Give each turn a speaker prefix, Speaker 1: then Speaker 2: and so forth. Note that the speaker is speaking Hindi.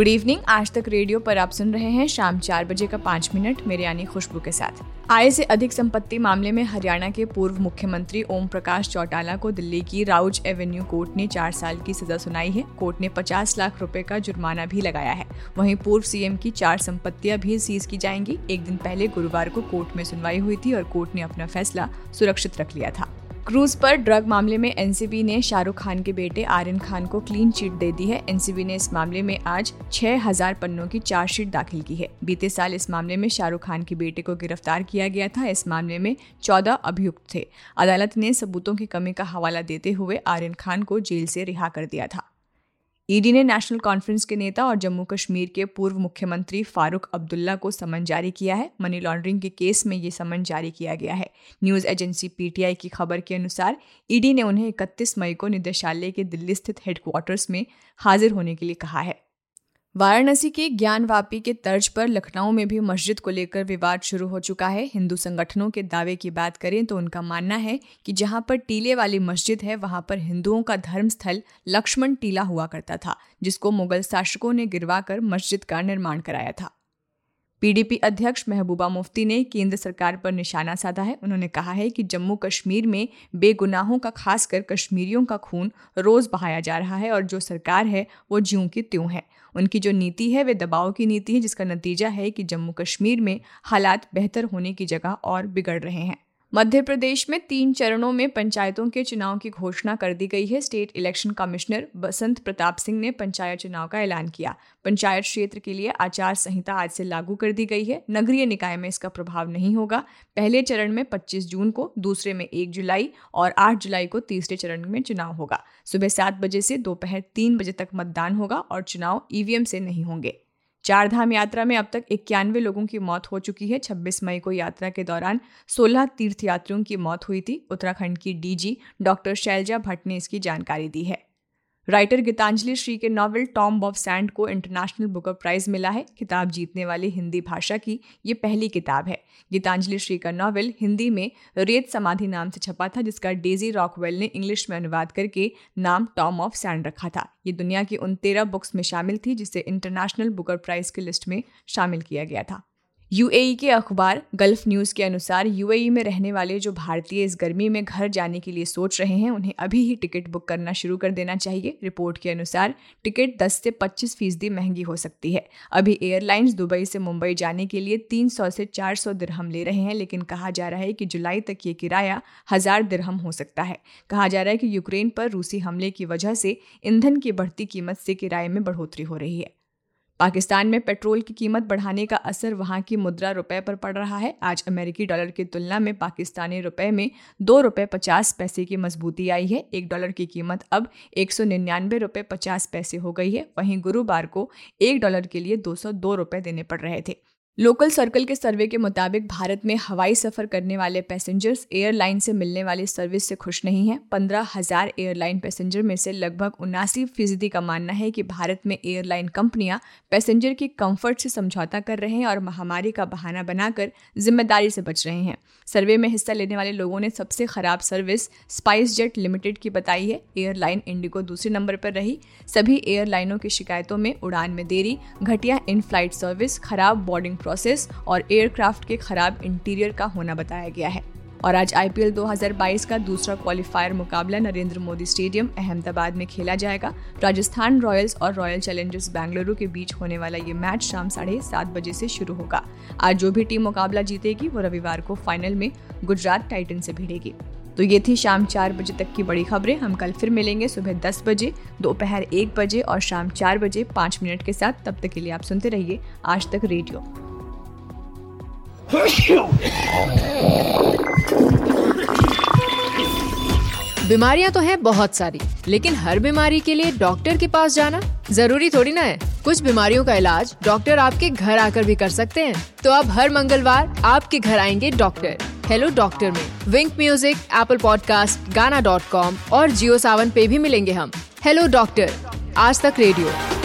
Speaker 1: गुड इवनिंग आज तक रेडियो पर आप सुन रहे हैं शाम चार बजे का पाँच मिनट मेरे यानी खुशबू के साथ। आय से अधिक संपत्ति मामले में हरियाणा के पूर्व मुख्यमंत्री ओम प्रकाश चौटाला को दिल्ली की राउज एवेन्यू कोर्ट ने चार साल की सजा सुनाई है। कोर्ट ने पचास लाख रुपए का जुर्माना भी लगाया है। वहीं पूर्व सीएम की चार संपत्तियाँ भी सीज की जाएँगी। एक दिन पहले गुरुवार को कोर्ट में सुनवाई हुई थी और कोर्ट ने अपना फैसला सुरक्षित रख लिया था। क्रूज पर ड्रग मामले में एनसीबी ने शाहरुख खान के बेटे आर्यन खान को क्लीन चिट दे दी है। एनसीबी ने इस मामले में आज 6000 पन्नों की चार्जशीट दाखिल की है। बीते साल इस मामले में शाहरुख खान के बेटे को गिरफ़्तार किया गया था। इस मामले में 14 अभियुक्त थे। अदालत ने सबूतों की कमी का हवाला देते हुए आर्यन खान को जेल से रिहा कर दिया था। ईडी ने नेशनल कॉन्फ्रेंस के नेता और जम्मू कश्मीर के पूर्व मुख्यमंत्री फारूक अब्दुल्ला को समन जारी किया है। मनी लॉन्ड्रिंग के केस में ये समन जारी किया गया है। न्यूज़ एजेंसी पीटीआई की खबर के अनुसार, ईडी ने उन्हें 31 मई को निदेशालय के दिल्ली स्थित हेडक्वार्टर्स में हाजिर होने के लिए कहा है। वाराणसी के ज्ञानवापी के तर्ज पर लखनऊ में भी मस्जिद को लेकर विवाद शुरू हो चुका है। हिंदू संगठनों के दावे की बात करें तो उनका मानना है कि जहाँ पर टीले वाली मस्जिद है, वहाँ पर हिंदुओं का धर्म स्थल लक्ष्मण टीला हुआ करता था, जिसको मुगल शासकों ने गिरवाकर मस्जिद का निर्माण कराया था। पीडीपी अध्यक्ष महबूबा मुफ्ती ने केंद्र सरकार पर निशाना साधा है। उन्होंने कहा है कि जम्मू कश्मीर में बेगुनाहों का, खासकर कश्मीरियों का खून रोज बहाया जा रहा है और जो सरकार है, वो ज्यों की त्यों है। उनकी जो नीति है, वे दबाव की नीति है, जिसका नतीजा है कि जम्मू कश्मीर में हालात बेहतर होने की जगह और बिगड़ रहे हैं। मध्य प्रदेश में तीन चरणों में पंचायतों के चुनाव की घोषणा कर दी गई है। State election commissioner Basant Pratap Singh ने पंचायत चुनाव का ऐलान किया। पंचायत क्षेत्र के लिए आचार संहिता आज से लागू कर दी गई है। नगरीय निकाय में इसका प्रभाव नहीं होगा। पहले चरण में 25 जून को, दूसरे में 1 जुलाई और 8 जुलाई को तीसरे चरण में चुनाव होगा। सुबह सात बजे से दोपहर तीन बजे तक मतदान होगा और चुनाव ईवीएम से नहीं होंगे। चार धाम यात्रा में अब तक इक्यानवे लोगों की मौत हो चुकी है। 26 मई को यात्रा के दौरान 16 तीर्थयात्रियों की मौत हुई थी। उत्तराखंड की डीजी डॉक्टर शैलजा भट्ट ने इसकी जानकारी दी है। राइटर गीतांजलि श्री के नॉवल टॉम ऑफ़ सैंड को इंटरनेशनल बुकर प्राइज मिला है। किताब जीतने वाली हिंदी भाषा की ये पहली किताब है। गीतांजलि श्री का नॉवल हिंदी में रेत समाधि नाम से छपा था, जिसका डेजी रॉकवेल ने इंग्लिश में अनुवाद करके नाम टॉम ऑफ़ सैंड रखा था। ये दुनिया की उन तेरह बुक्स में शामिल थी, जिसे इंटरनेशनल बुकर प्राइज की लिस्ट में शामिल किया गया था। यूएई के अखबार गल्फ न्यूज़ के अनुसार यूएई में रहने वाले जो भारतीय इस गर्मी में घर जाने के लिए सोच रहे हैं, उन्हें अभी ही टिकट बुक करना शुरू कर देना चाहिए। रिपोर्ट के अनुसार टिकट 10 से 25 फ़ीसदी महँगी हो सकती है। अभी एयरलाइंस दुबई से मुंबई जाने के लिए 300 से 400 दिरहम ले रहे हैं, लेकिन कहा जा रहा है कि जुलाई तक ये किराया हज़ार दिरहम हो सकता है। कहा जा रहा है कि यूक्रेन पर रूसी हमले की वजह से ईंधन की बढ़ती कीमत से किराए में बढ़ोतरी हो रही है। पाकिस्तान में पेट्रोल की कीमत बढ़ाने का असर वहाँ की मुद्रा रुपए पर पड़ रहा है। आज अमेरिकी डॉलर की तुलना में पाकिस्तानी रुपए में दो रुपये पचास पैसे की मजबूती आई है। एक डॉलर की कीमत अब एक सौ निन्यानवे रुपये पचास पैसे हो गई है। वहीं गुरुवार को एक डॉलर के लिए दो सौ दो रुपये देने पड़ रहे थे। लोकल सर्कल के सर्वे के मुताबिक भारत में हवाई सफ़र करने वाले पैसेंजर्स एयरलाइन से मिलने वाली सर्विस से खुश नहीं हैं। पंद्रह हज़ार एयरलाइन पैसेंजर में से लगभग उनासी फ़ीसदी का मानना है कि भारत में एयरलाइन कंपनियाँ पैसेंजर की कंफर्ट से समझौता कर रहे हैं और महामारी का बहाना बनाकर ज़िम्मेदारी से बच रहे हैं। सर्वे में हिस्सा लेने वाले लोगों ने सबसे खराब सर्विस स्पाइस जेट लिमिटेड की बताई है। एयरलाइन इंडिगो दूसरे नंबर पर रही। सभी एयरलाइनों की शिकायतों में उड़ान में देरी, घटिया इन फ़्लाइट सर्विस खराब बोर्डिंग प्रोसेस और एयरक्राफ्ट के खराब इंटीरियर का होना बताया गया है। और आज आईपीएल 2022 का दूसरा क्वालिफायर मुकाबला नरेंद्र मोदी स्टेडियम अहमदाबाद में खेला जाएगा। राजस्थान रॉयल्स और रॉयल चैलेंजर्स बेंगलुरु के बीच होने वाला ये मैच शाम साढ़े सात बजे से शुरू होगा। आज जो भी टीम मुकाबला जीतेगी, वो रविवार को फाइनल में गुजरात टाइटन से भिड़ेगी। तो ये थी शाम चार बजे तक की बड़ी खबरें। हम कल फिर मिलेंगे सुबह दस बजे, दोपहर एक बजे और शाम चार बजे पाँच मिनट के साथ। तब तक के लिए आप सुनते रहिए आज तक रेडियो।
Speaker 2: बीमारियाँ तो हैं बहुत सारी, लेकिन हर बीमारी के लिए डॉक्टर के पास जाना ज़रूरी थोड़ी ना है। कुछ बीमारियों का इलाज डॉक्टर आपके घर आकर भी कर सकते हैं। तो अब हर मंगलवार आपके घर आएँगे डॉक्टर। हेलो डॉक्टर में, Wynk music, apple podcast, Gaana dot com और जियो सावन पे भी मिलेंगे हम। हेलो डॉक्टर, आज तक रेडियो।